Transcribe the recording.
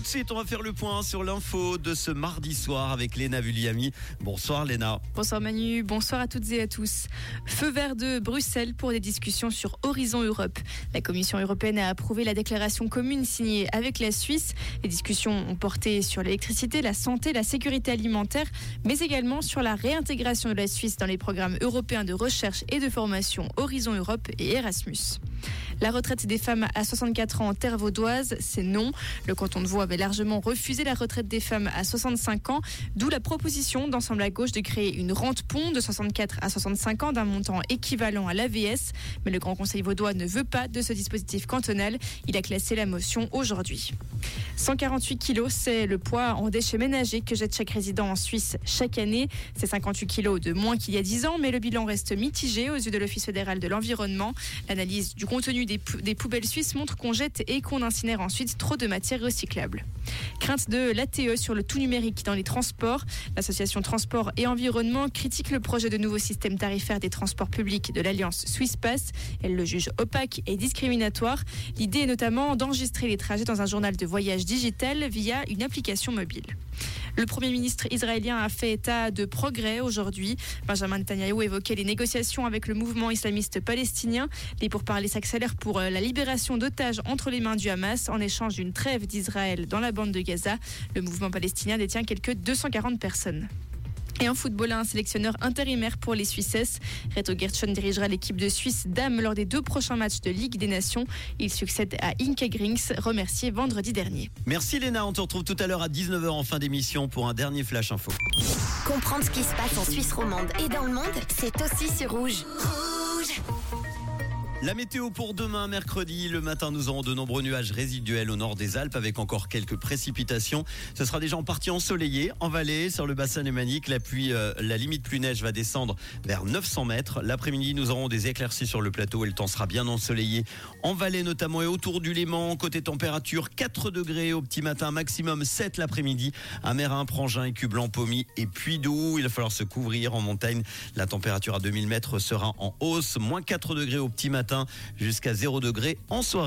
tout de suite, on va faire le point sur l'info de ce mardi soir avec Léna Vulliami. Bonsoir Léna. Bonsoir Manu, bonsoir à toutes et à tous. Feu vert de Bruxelles pour des discussions sur Horizon Europe. La Commission européenne a approuvé la déclaration commune signée avec la Suisse. Les discussions ont porté sur l'électricité, la santé, la sécurité alimentaire, mais également sur la réintégration de la Suisse dans les programmes européens de recherche et de formation Horizon Europe et Erasmus. La retraite des femmes à 64 ans en terre vaudoise, c'est non. Le canton de Vaud avait largement refusé la retraite des femmes à 65 ans, d'où la proposition d'Ensemble à gauche de créer une rente pont de 64 à 65 ans d'un montant équivalent à l'AVS. Mais le Grand Conseil vaudois ne veut pas de ce dispositif cantonal. Il a classé la motion aujourd'hui. 148 kilos, c'est le poids en déchets ménagers que jette chaque résident en Suisse chaque année. C'est 58 kilos de moins qu'il y a 10 ans, mais le bilan reste mitigé aux yeux de l'Office fédéral de l'environnement. L'analyse du contenu des, poubelles suisses montre qu'on jette et qu'on incinère ensuite trop de matières recyclables. Crainte de l'ATE sur le tout numérique dans les transports. L'association Transport et Environnement critique le projet de nouveau système tarifaire des transports publics de l'Alliance Suisse Pass. Elle le juge opaque et discriminatoire. L'idée est notamment d'enregistrer les trajets dans un journal de voyage digital via une application mobile. Le Premier ministre israélien a fait état de progrès aujourd'hui. Benjamin Netanyahu évoquait les négociations avec le mouvement islamiste palestinien. S'accélèrent pour la libération d'otages entre les mains du Hamas en échange d'une trêve d'Israël dans la bande de Gaza. Le mouvement palestinien détient quelques 240 personnes. Et en football, un sélectionneur intérimaire pour les Suissesses. Reto Gertschon dirigera l'équipe de Suisse Dames lors des deux prochains matchs de Ligue des Nations. Il succède à Inke Grings, remercié vendredi dernier. Merci Léna, on te retrouve tout à l'heure à 19h en fin d'émission pour un dernier flash info. Comprendre ce qui se passe en Suisse romande et dans le monde, c'est aussi sur Rouge. Rouge la météo pour demain, mercredi. Le matin, nous aurons de nombreux nuages résiduels au nord des Alpes avec encore quelques précipitations. Ce sera déjà en partie ensoleillé. En vallée, sur le bassin lémanique, la pluie, euh, la limite plus neige va descendre vers 900 mètres. L'après-midi, nous aurons des éclaircies sur le plateau et le temps sera bien ensoleillé. En vallée notamment et autour du Léman. Côté température, 4 degrés au petit matin, maximum 7 l'après-midi. Amérin, Prangin, Écublanc, Pommy et puis doux. Il va falloir se couvrir en montagne. La température à 2000 mètres sera en hausse. Moins 4 degrés au petit jusqu'à 0 degré en soirée.